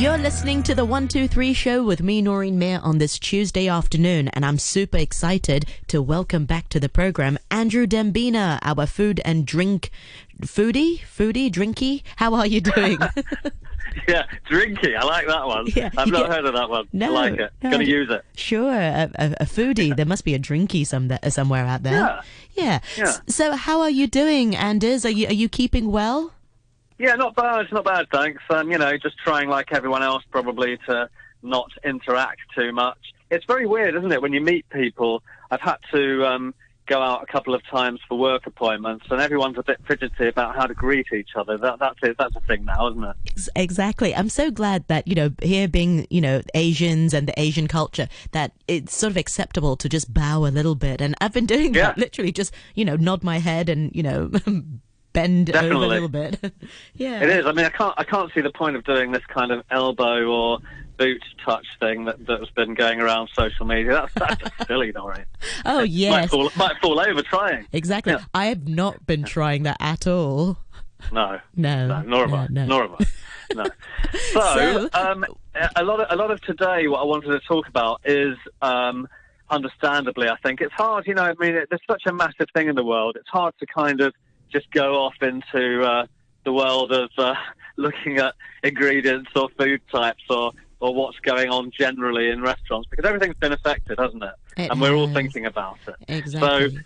You're listening to the 123 show with me, Noreen Mayer, on this Tuesday afternoon, and I'm super excited to welcome back to the program Andrew Dembina, our food and drink foodie, foodie, drinky. How are you doing? yeah, drinky. I like that one. Yeah, I've not get- heard of that one. No, I like it. no, Gonna use it. sure, a, a, a foodie. There must be a drinky some, somewhere out there. Yeah. Yeah. Yeah. So, how are you doing, Anders? Are you are you keeping well? Yeah, not bad. Not bad, thanks. Um, you know, just trying like everyone else probably to not interact too much. It's very weird, isn't it, when you meet people? I've had to um, go out a couple of times for work appointments, and everyone's a bit fidgety about how to greet each other. That, that's it. That's a thing now, isn't it? Exactly. I'm so glad that, you know, here being, you know, Asians and the Asian culture, that it's sort of acceptable to just bow a little bit. And I've been doing that, literally just, you know, nod my head and, you know, bend over a little bit. yeah. It is. I mean, I can't. I can't see the point of doing this kind of elbow or boot touch thing that that's been going around social media. That's that's just silly, Noreen. Oh, Might yes. fall, might fall over trying. Exactly. Yeah. I have not been trying that at all. No. No. No, nor have I. no, no. Nor have I. No. So, So- um, a lot of a lot of today, what I wanted to talk about is, um, understandably, I think it's hard. You know, I mean, it, there's such a massive thing in the world. It's hard to kind of just go off into uh, the world of uh, looking at ingredients or food types or or what's going on generally in restaurants because everything's been affected, hasn't it? It and we're all thinking about it. Exactly.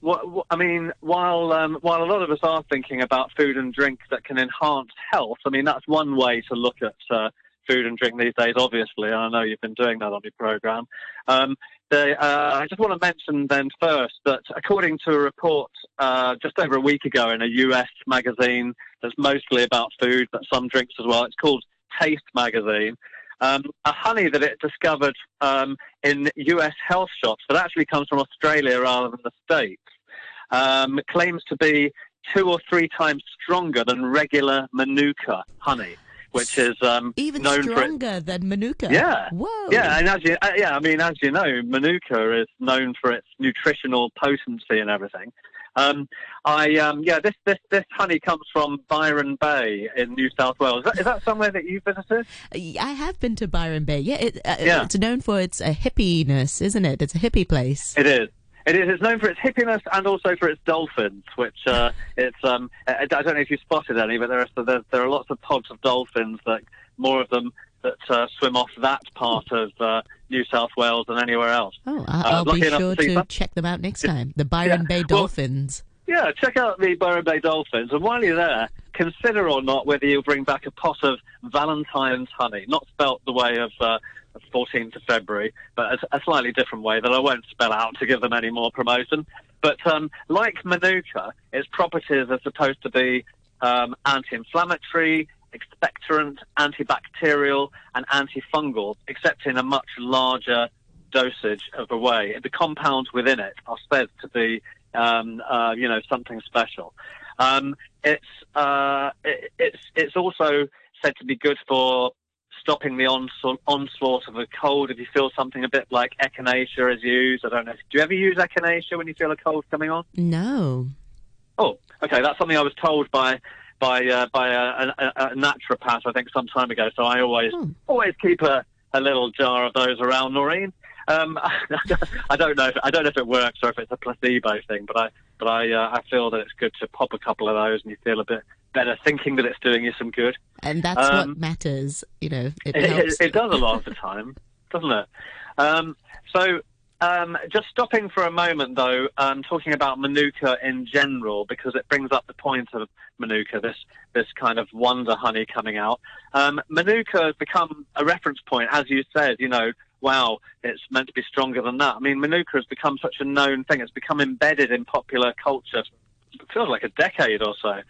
What, what, I mean, while um, while a lot of us are thinking about food and drink that can enhance health, I mean that's one way to look at uh, food and drink these days. Obviously, and I know you've been doing that on your program. Um, the, uh, I just want to mention then first that according to a report uh, just over a week ago in a US magazine that's mostly about food but some drinks as well, it's called Taste Magazine. Um, a honey that it discovered um, in US health shops that actually comes from Australia rather than the States um, claims to be two or three times stronger than regular Manuka honey, which is um, Even known for its stronger than Manuka. Yeah. Whoa. yeah, and as you, uh, yeah, I mean, as you know, Manuka is known for its nutritional potency and everything. Um, I, um, yeah, this, this, this honey comes from Byron Bay in New South Wales. Is that, is that somewhere that you visited? I have been to Byron Bay. Yeah, it, uh, Yeah. it's known for its uh, hippiness, isn't it? It's a hippie place. It is. It is. It's known for its hippiness and also for its dolphins, which uh, it's. Um, I, I don't know if you spotted any, but there are there, there are lots of pods of dolphins that more of them that uh, swim off that part of uh, New South Wales than anywhere else. Oh, I- Uh, I'll be sure to to check them out next time. The Byron Yeah. Bay Well- Dolphins. Yeah, check out the Byron Bay Dolphins, and while you're there, consider or not whether you'll bring back a pot of Valentine's honey, not spelt the way of uh, 14th of February, but a, a slightly different way that I won't spell out to give them any more promotion. But um, like Manuka, its properties are supposed to be um, anti-inflammatory, expectorant, antibacterial, and antifungal, except in a much larger dosage of a way. The compounds within it are said to be, um, uh, you know, something special. Um, it's uh, it, it's it's also said to be good for stopping the onslaught, onslaught of a cold. If you feel something a bit like echinacea is used, I don't know. Do you ever use echinacea when you feel a cold coming on? No. Oh, okay. That's something I was told by by uh, by a, a, a naturopath, I think, some time ago. So I always Hmm. always keep a, a little jar of those around, Noreen. Um, I don't know. If, I don't know if it works or if it's a placebo thing, but I but I uh, I feel that it's good to pop a couple of those and you feel a bit better, thinking that it's doing you some good. And that's Um, what matters, you know. It, It, it, it does a lot of the time, doesn't it? Um, so, um, just stopping for a moment, though, um, talking about Manuka in general, because it brings up the point of Manuka, this this kind of wonder honey coming out. Um, Manuka has become a reference point, as you said. You know, wow, it's meant to be stronger than that. I mean, Manuka has become such a known thing; it's become embedded in popular culture. It feels like a decade or so.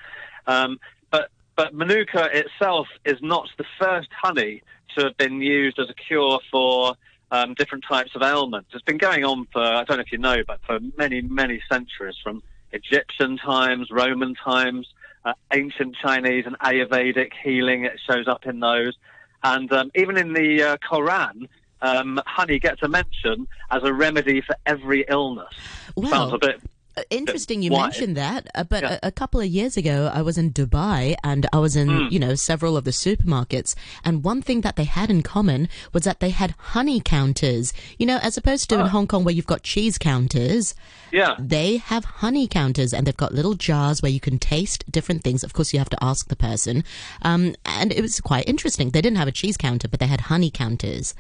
Um, but but Manuka itself is not the first honey to have been used as a cure for um, different types of ailments. It's been going on for, I don't know if you know, but for many, many centuries, from Egyptian times, Roman times, uh, ancient Chinese and Ayurvedic healing, it shows up in those. And um, even in the uh, Quran, um, honey gets a mention as a remedy for every illness. Well, Sounds a bit Interesting you Why? mentioned that, uh, but Yeah. a, a couple of years ago, I was in Dubai and I was in, Hmm. you know, several of the supermarkets. And one thing that they had in common was that they had honey counters. You know, as opposed to in Hong Kong where you've got cheese counters, Yeah. they have honey counters and they've got little jars where you can taste different things. Of course, you have to ask the person. Um, and it was quite interesting. They didn't have a cheese counter, but they had honey counters.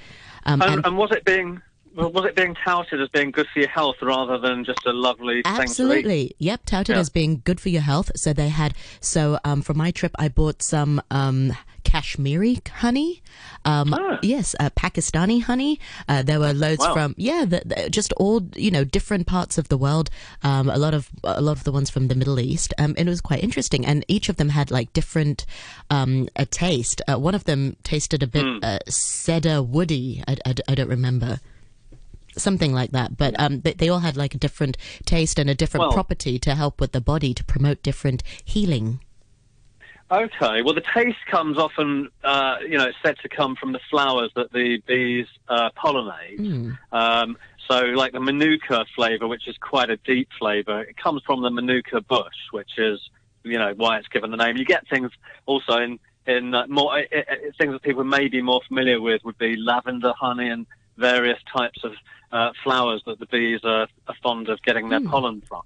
Um, And, and and was it being well, was it being touted as being good for your health rather than just a lovely thing to eat? Absolutely. Yep, touted Yeah. as being good for your health. So they had, so um, for my trip, I bought some um, Kashmiri honey. Um, Ah. Yes, uh, Pakistani honey. Uh, there were loads Wow. from, yeah, the, the, just all, you know, different parts of the world. Um, a lot of, a lot of the ones from the Middle East. Um, and it was quite interesting. And each of them had like different, um, a taste. Uh, one of them tasted a bit, uh, cedar woody. I, I, I don't remember something like that. But um, they, they all had like a different taste and a different Well- property to help with the body to promote different healing. Okay. Well, the taste comes often, uh, you know, it's said to come from the flowers that the bees uh, pollinate. Um, so, like the manuka flavour, which is quite a deep flavour, it comes from the manuka bush, which is, you know, why it's given the name. You get things also in in uh, more uh, uh, things that people may be more familiar with would be lavender honey and various types of uh, flowers that the bees are, are fond of getting their pollen from.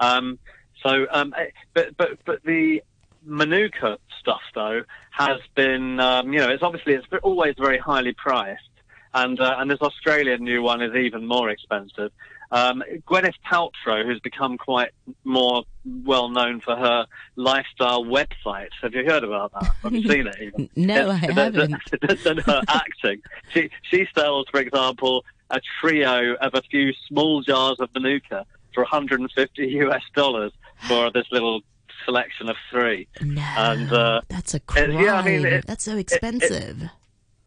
Um, so, um, eh, but but but the Manuka stuff though has been, um, you know, it's obviously it's always very highly priced, and uh, and this Australian new one is even more expensive. Um, Gwyneth Paltrow, who's become quite more well known for her lifestyle website. Have you heard about that? Have you seen it? Even? No, I Than- haven't. than her acting. She she sells, for example, a trio of a few small jars of Manuka for 150 US dollars for this little selection of three. No, And, uh, that's a crime. yeah, I mean, it- that's so expensive.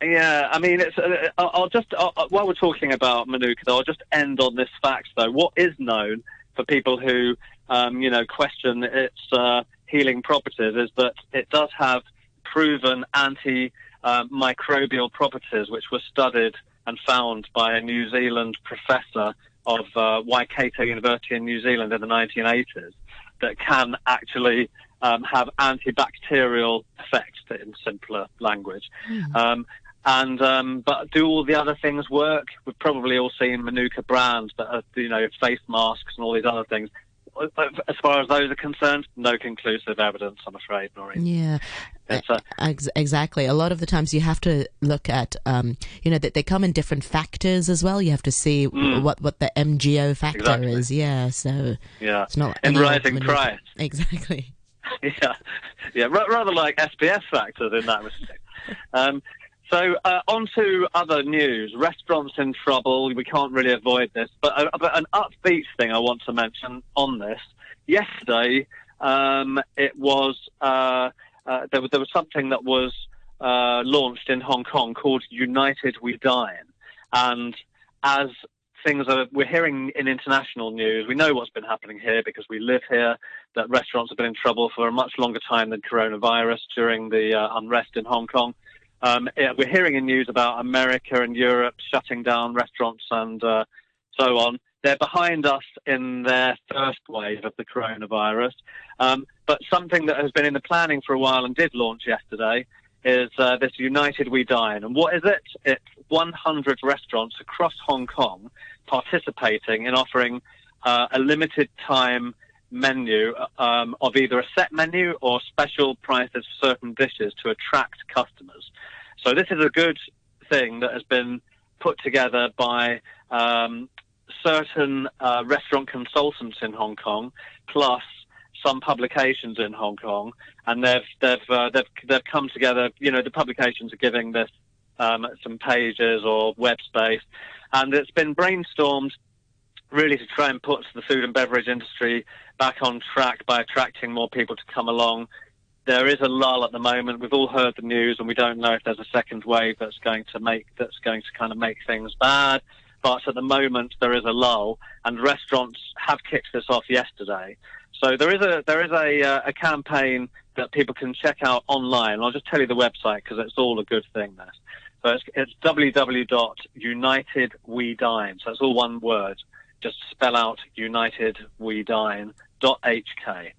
Yeah, I mean, it's. Uh, I'll I'll just uh, uh, while we're talking about Manuka, though, I'll just end on this fact, though. What is known for people who, um, you know, question its uh, healing properties is that it does have proven anti-microbial properties, which were studied and found by a New Zealand professor of uh, Waikato University in New Zealand in the 1980s, that can actually um, have antibacterial effects, in simpler language. Um, and um, but do all the other things work? We've probably all seen Manuka brands that are, you know, face masks and all these other things. As far as those are concerned, no conclusive evidence, I'm afraid, Noreen. Yeah. A, Ex- exactly. A lot of the times you have to look at, um, you know, that they come in different factors as well. You have to see Mm. what what the MGO factor Exactly. is. Yeah. So yeah, it's not in rising price. Exactly. yeah, yeah, ra- rather like SPF factors in that respect. Um, so uh, on to other news. Restaurants in trouble. We can't really avoid this, but, uh, but an upbeat thing I want to mention on this. Yesterday, um, it was uh, uh, there, was there was something that was uh, launched in Hong Kong called United We Dine, and as things are we're hearing in international news. We know what's been happening here because we live here. That restaurants have been in trouble for a much longer time than coronavirus during the uh, unrest in Hong Kong. Um, yeah, we're hearing in news about America and Europe shutting down restaurants and uh, so on. They're behind us in their first wave of the coronavirus. Um, but something that has been in the planning for a while and did launch yesterday is uh, this United We Dine. And what is it? It's 100 restaurants across Hong Kong participating in offering uh, a limited time menu um, of either a set menu or special prices for certain dishes to attract customers. So this is a good thing that has been put together by um, certain uh, restaurant consultants in Hong Kong, plus some publications in Hong Kong, and they've they've uh, they've they've come together. You know, the publications are giving this um, some pages or web space, and it's been brainstormed really to try and put the food and beverage industry back on track by attracting more people to come along. There is a lull at the moment. We've all heard the news, and we don't know if there's a second wave that's going to make that's going to kind of make things bad. But at the moment, there is a lull, and restaurants have kicked this off yesterday. So there is a there is a uh, a campaign that people can check out online. I'll just tell you the website because it's all a good thing. This so it's, it's www.unitedwedine. So it's all one word. just spell out unitedwedine.hk.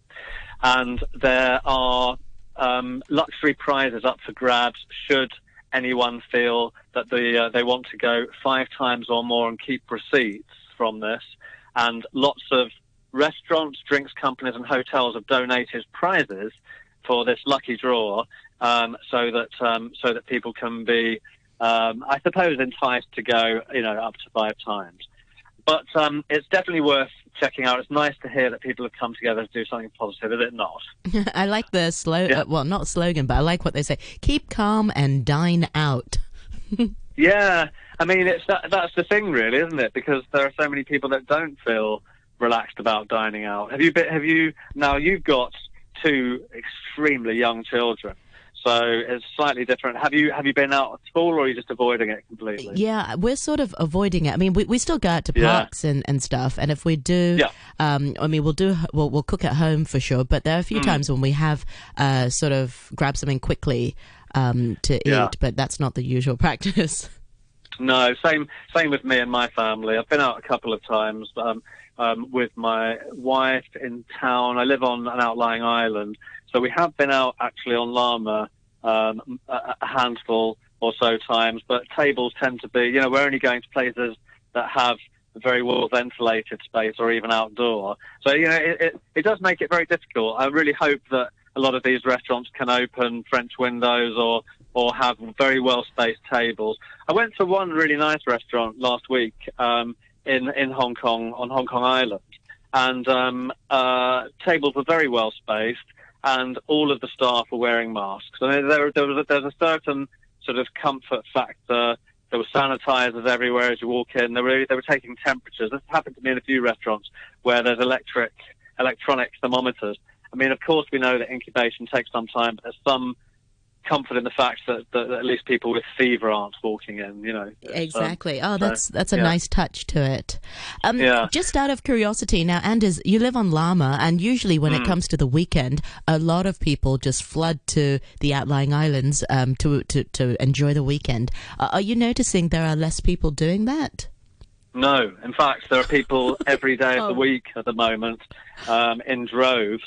And there are um, luxury prizes up for grabs should anyone feel that the, uh, they want to go five times or more and keep receipts from this. And lots of restaurants, drinks companies, and hotels have donated prizes for this lucky draw, um, so that um, so that people can be, um, I suppose, enticed to go, you know, up to five times. But um, it's definitely worth checking out. It's nice to hear that people have come together to do something positive, is it not? I like the slogan. Yeah. Uh, well, not slogan, but I like what they say: "Keep calm and dine out." Yeah, I mean, it's that, that's the thing, really, isn't it? Because there are so many people that don't feel relaxed about dining out. Have you been? Have you? Now you've got two extremely young children, so it's slightly different. Have you? Have you been out at all, or are you just avoiding it completely? Yeah, we're sort of avoiding it. I mean, we, we still go out to Yeah. parks and, and stuff, and if we do, Yeah. um, I mean, we'll do we'll, we'll cook at home for sure. But there are a few times when we have uh, sort of grab something quickly um, to Yeah. eat, but that's not the usual practice. No, same same with me and my family. I've been out a couple of times um, um, with my wife in town. I live on an outlying island, so we have been out actually on Lamma um, a, a handful or so times. But tables tend to be, you know, we're only going to places that have very well ventilated space or even outdoor. So you know, it, it, it does make it very difficult. I really hope that a lot of these restaurants can open French windows or or have very well spaced tables. I went to one really nice restaurant last week um, in in Hong Kong on Hong Kong Island, and um, uh, tables were very well spaced, and all of the staff were wearing masks. I mean, there, there was a, there's a certain sort of comfort factor. There were sanitizers everywhere as you walk in. They were they were taking temperatures. This happened to me in a few restaurants where there's electric electronic thermometers. I mean, of course, we know that incubation takes some time, but there's some comfort in the fact that, that at least people with fever aren't walking in. You know, It's, um, Exactly. oh, so, that's that's a yeah. nice touch to it. Um, Yeah. Just out of curiosity, now, Anders, you live on Lamma, and usually when Hmm. it comes to the weekend, a lot of people just flood to the outlying islands um, to, to to enjoy the weekend. Uh, are you noticing there are less people doing that? No, in fact, there are people every day of Oh. the week at the moment um, in droves,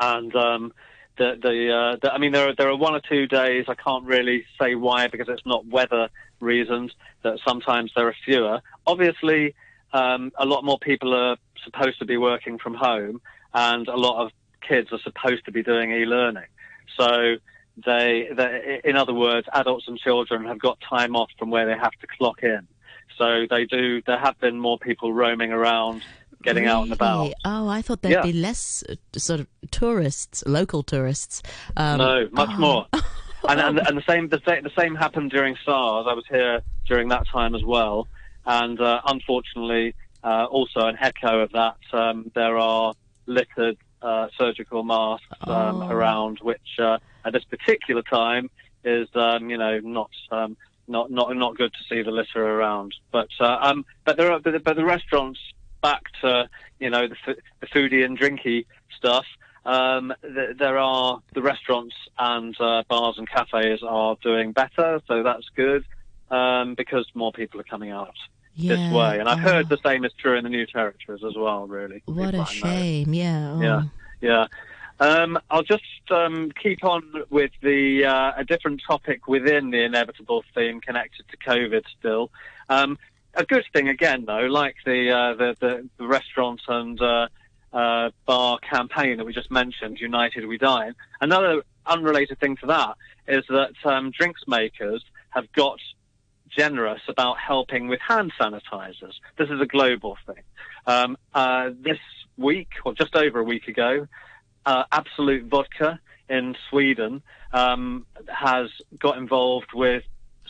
and um, the the, uh, the I mean there are there are one or two days I can't really say why because it's not weather reasons that sometimes there are fewer. Obviously, um, a lot more people are supposed to be working from home, and a lot of kids are supposed to be doing e-learning. So they, they, in other words, adults and children have got time off from where they have to clock in. So they do. There have been more people roaming around, getting out and about. Really? Oh, I thought there'd Yeah. be less uh, sort of tourists, local tourists. Um, no, much oh. more. And, and and the same the same the same happened during SARS. I was here during that time as well, and uh, unfortunately, uh, also an echo of that. Um, there are littered uh, surgical masks um, Oh. around, which uh, at this particular time is um, you know not. Um, not, not not good to see the litter around, but uh, um, but there are but, but the restaurants back to you know the, f- the foodie and drinky stuff. Um, th- there are the restaurants and uh, bars and cafes are doing better, so that's good um, because more people are coming out yeah. this way. And I've oh, heard the same is true in the new territories as well. Really, What a shame. Yeah. oh. Yeah. Yeah. Um, I'll just um, keep on with the uh, a different topic within the inevitable theme connected to COVID. Still, um, a good thing again though, like the uh, the, the, the restaurant and uh, uh, bar campaign that we just mentioned, United We Dine. Another unrelated thing to that is that um, drinks makers have got generous about helping with hand sanitizers. This is a global thing. Um, uh, this week, or just over a week ago, uh, Absolut Vodka in Sweden um, has got involved with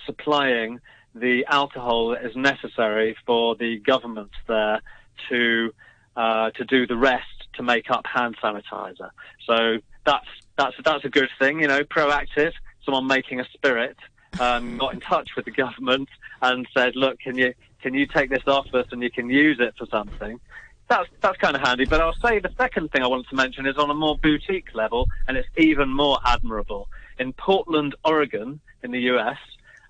supplying the alcohol that is necessary for the government there to uh, to do the rest to make up hand sanitizer. So that's that's that's a good thing, you know, proactive. Someone making a spirit um, got in touch with the government and said, "Look, can you can you take this off us and you can use it for something?" That's that's kind of handy. But I'll say the second thing I wanted to mention is on a more boutique level, and it's even more admirable. In Portland, Oregon, in the U.S.,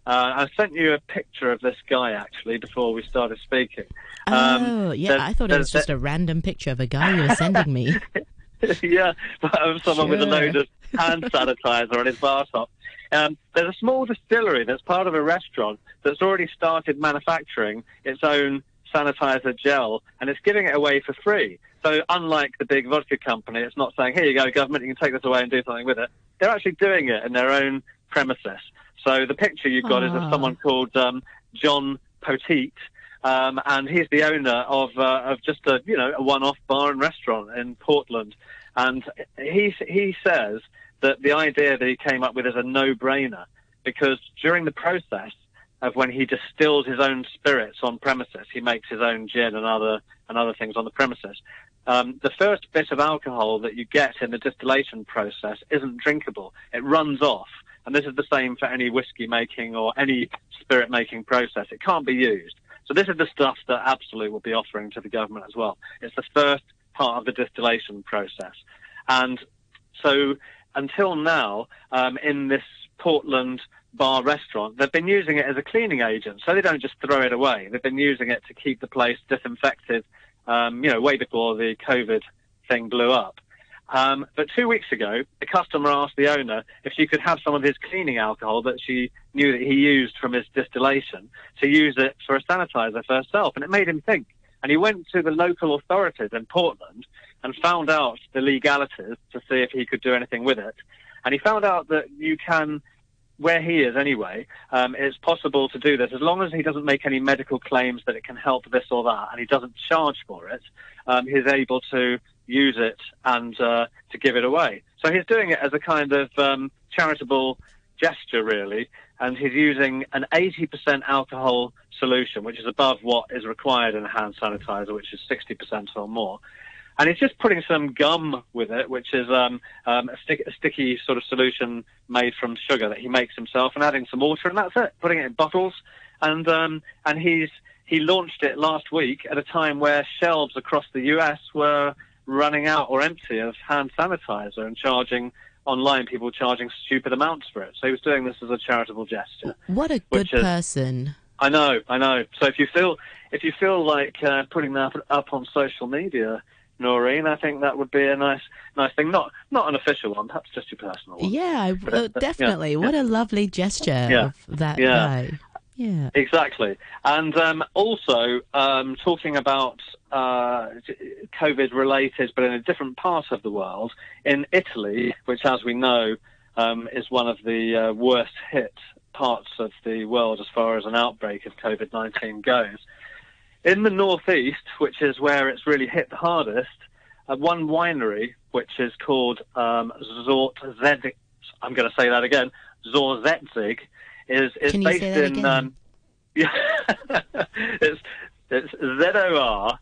Uh, I sent you a picture of this guy actually before we started speaking. Um, oh, yeah, I thought it was just a random picture of a guy you were sending me. yeah, of someone sure. with a load of hand sanitizer on his bar top. Um, there's a small distillery that's part of a restaurant that's already started manufacturing its own sanitizer gel, and it's giving it away for free. So unlike the big vodka company, it's not saying, here you go, government, you can take this away and do something with it. They're actually doing it in their own premises. So the picture you've got is of someone called um, John Poteet, um, and he's the owner of uh, of just a you know a one-off bar and restaurant in Portland, and he he says that the idea that he came up with is a no-brainer because during the process of when he distills his own spirits on premises, he makes his own gin and other and other things on the premises. Um, the first bit of alcohol that you get in the distillation process isn't drinkable; it runs off and this is the same for any whiskey making or any spirit making process. It can't be used. So this is the stuff that Absolut will be offering to the government as well. It's the first part of the distillation process. And so until now, um, in this Portland bar restaurant, they've been using it as a cleaning agent. So they don't just throw it away. They've been using it to keep the place disinfected, um, you know, way before the COVID thing blew up. Um, but two weeks ago, a customer asked the owner if she could have some of his cleaning alcohol that she knew that he used from his distillation to use it for a sanitizer for herself. And it made him think. And he went to the local authorities in Portland and found out the legalities to see if he could do anything with it. And he found out that you can, where he is anyway, um, it's possible to do this as long as he doesn't make any medical claims that it can help this or that, and he doesn't charge for it. Um, he's able to use it and uh, to give it away. So he's doing it as a kind of um, charitable gesture, really, and he's using an 80% alcohol solution, which is above what is required in a hand sanitizer, which is 60% or more. And he's just putting some gum with it, which is um, um, a, stick, a, sticky sort of solution made from sugar that he makes himself, and adding some water, and that's it. Putting it in bottles, and um, and he's he launched it last week at a time where shelves across the U.S. were running out or empty of hand sanitizer and charging online people charging stupid amounts for it. So he was doing this as a charitable gesture. What a good is, person. I know, I know. So if you feel if you feel like uh, putting that up on social media, Noreen, I think that would be a nice nice thing. Not not an official one, perhaps just your personal one. Yeah, uh, definitely. Yeah, what yeah. a lovely gesture yeah. of that guy. Yeah, exactly. And um, also um, talking about uh, COVID related, but in a different part of the world, in Italy, which, as we know, um, is one of the uh, worst hit parts of the world as far as an outbreak of COVID 19 goes. In the northeast, which is where it's really hit the hardest, uh, one winery, which is called um, I'm going to say that again, Zorzettig, is, is based in. Um, yeah, it's, it's Z O R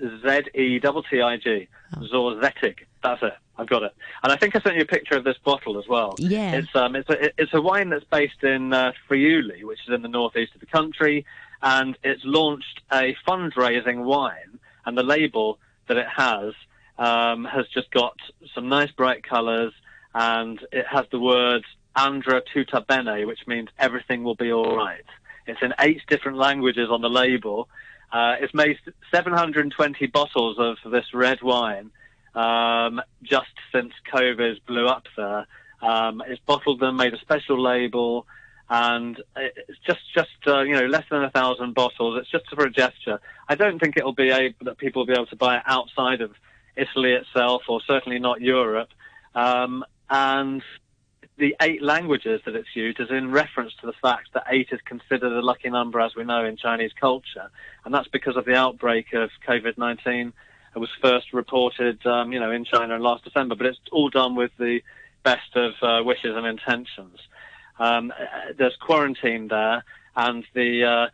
Z E T T I G. Oh. That's it. I've got it. And I think I sent you a picture of this bottle as well. Yeah. It's um it's a it's a wine that's based in uh, Friuli, which is in the northeast of the country, and it's launched a fundraising wine, and the label that it has um, has just got some nice bright colours, and it has the words Andra tutto bene, which means everything will be all right. It's in eight different languages on the label, uh, it's made 720 bottles of this red wine um, just since COVID blew up there. Um, it's bottled them, made a special label, and it's just just uh, you know less than a thousand bottles. It's just for a gesture. I don't think it'll be able that people will be able to buy it outside of Italy itself, or certainly not Europe. Um, and the eight languages that it's used is in reference to the fact that eight is considered a lucky number, as we know in Chinese culture, and that's because of the outbreak of COVID-19. It was first reported, um, you know, in China in last December, but it's all done with the best of uh, wishes and intentions. Um, there's quarantine there, and the uh,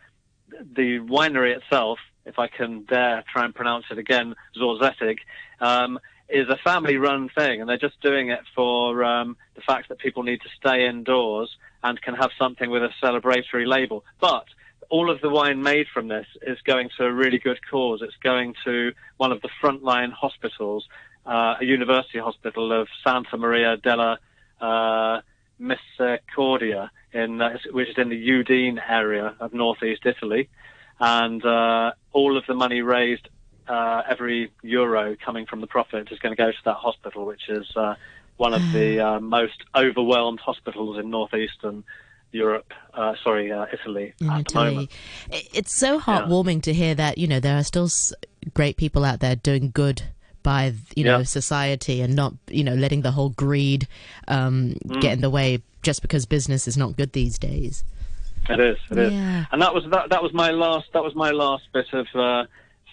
the winery itself, if I can dare try and pronounce it again, Zorzettig, um, is a family run thing, and they're just doing it for um, the fact that people need to stay indoors and can have something with a celebratory label. But all of the wine made from this is going to a really good cause. It's going to one of the frontline hospitals, uh, a university hospital of Santa Maria della uh, Misericordia, in uh, which is in the Udine area of northeast Italy, and uh, all of the money raised, uh, every euro coming from the profit, is going to go to that hospital, which is uh, one of the uh, most overwhelmed hospitals in northeastern Europe, uh, sorry, uh, Italy in at Italy. the moment. It's so heartwarming to hear that you know there are still great people out there doing good by you know Yeah. society and not you know letting the whole greed um, Mm. get in the way just because business is not good these days. It is, it is, Yeah. and that was that. That was my last. That was my last bit of uh,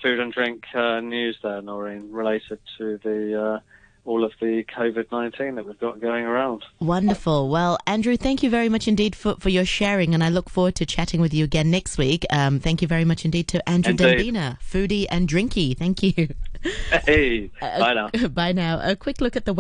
food and drink uh, news there, Noreen, related to the uh, all of the COVID nineteen that we've got going around. Wonderful. Well, Andrew, thank you very much indeed for, for your sharing, and I look forward to chatting with you again next week. Um, thank you very much indeed to Andrew Indeed. Dembina, foodie and drinky. Thank you. Hey, bye now. Bye now. A quick look at the